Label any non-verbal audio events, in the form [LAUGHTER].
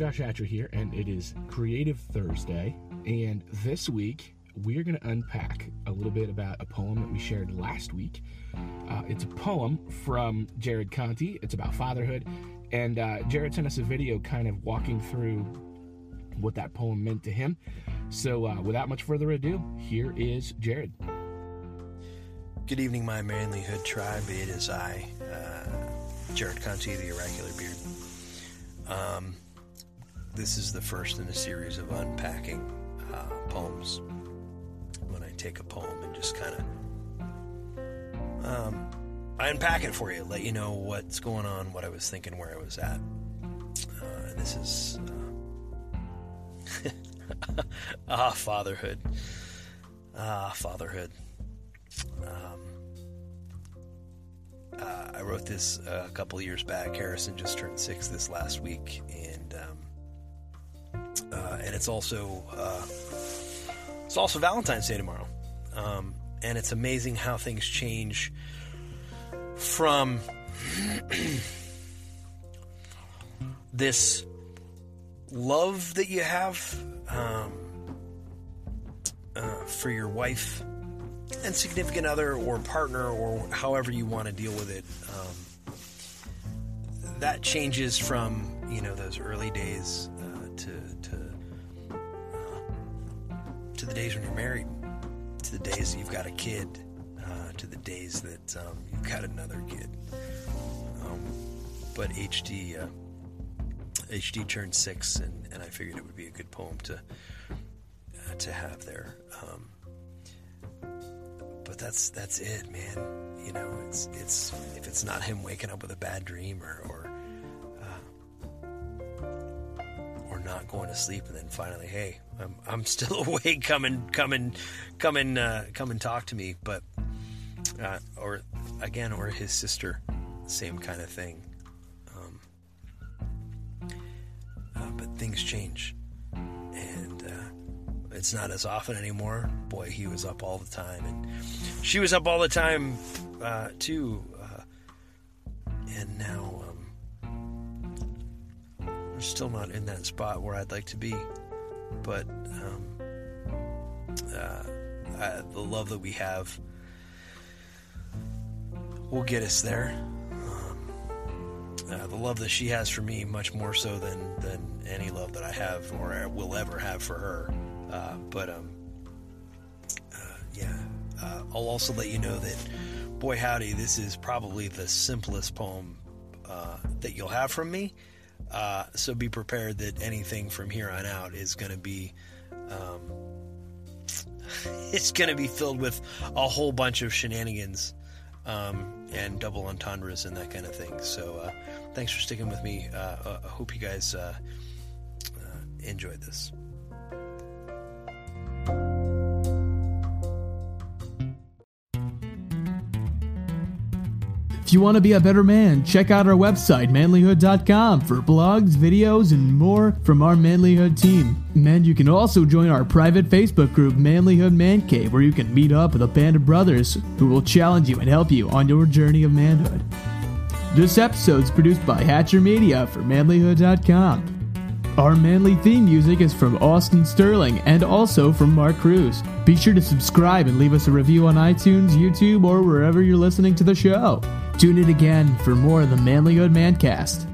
Josh Hatcher here, and it is Creative Thursday. And this week, we're going to unpack a little bit about a poem that we shared last week. Uh, it's a poem from Jared Conti. It's about fatherhood. And uh, Jared sent us a video kind of walking through what that poem meant to him. So, uh, without much further ado, here is Jared. Good evening, my manlyhood tribe. It is I, uh, Jared Conti, the Oracular Beard. Um, this is the first in a series of unpacking uh, poems. When I take a poem and just kind of um, I unpack it for you, let you know what's going on, what I was thinking, where I was at. Uh, this is uh, [LAUGHS] ah fatherhood, ah fatherhood. Um, uh, I wrote this a couple years back. Harrison just turned six this last week, and um, uh, and it's also uh, it's also Valentine's Day tomorrow, um, and it's amazing how things change from [CLEARS THROAT] this love that you have um, uh, for your wife and significant other or partner or however you want to deal with it. Um, that changes from you know those early days to to uh, to the days when you're married, to the days that you've got a kid, uh, to the days that um, you've got another kid. Um, but HD uh, HD turned six, and, and I figured it would be a good poem to uh, to have there. Um, but that's that's it, man. You know, it's it's if it's not him waking up with a bad dream or, or not going to sleep, and then finally, hey, I'm, I'm still [LAUGHS] awake. Come and come and come and uh, come and talk to me. But uh, or again, or his sister, same kind of thing. Um, uh, but things change, and uh, it's not as often anymore. Boy, he was up all the time, and she was up all the time uh, too. Uh, and now I'm still not in that spot where I'd like to be, but um, uh, I, the love that we have will get us there. Um, uh, the love that she has for me, much more so than than any love that I have or will ever have for her. Uh, but um, uh, yeah, uh, I'll also let you know that, boy howdy, this is probably the simplest poem uh, that you'll have from me. Uh, so be prepared that anything from here on out is going to be um, [LAUGHS] it's going to be filled with a whole bunch of shenanigans um, and double entendres and that kind of thing. So uh, thanks for sticking with me. Uh, I hope you guys uh, uh, enjoyed this. If you want to be a better man, check out our website, manlyhood.com, for blogs, videos, and more from our Manlyhood team. And you can also join our private Facebook group, Manlyhood Man Cave, where you can meet up with a band of brothers who will challenge you and help you on your journey of manhood. This episode is produced by Hatcher Media for manlyhood.com. Our manly theme music is from Austin Sterling and also from Mark Cruz. Be sure to subscribe and leave us a review on iTunes, YouTube, or wherever you're listening to the show. Tune in again for more of the Manlyhood Mancast.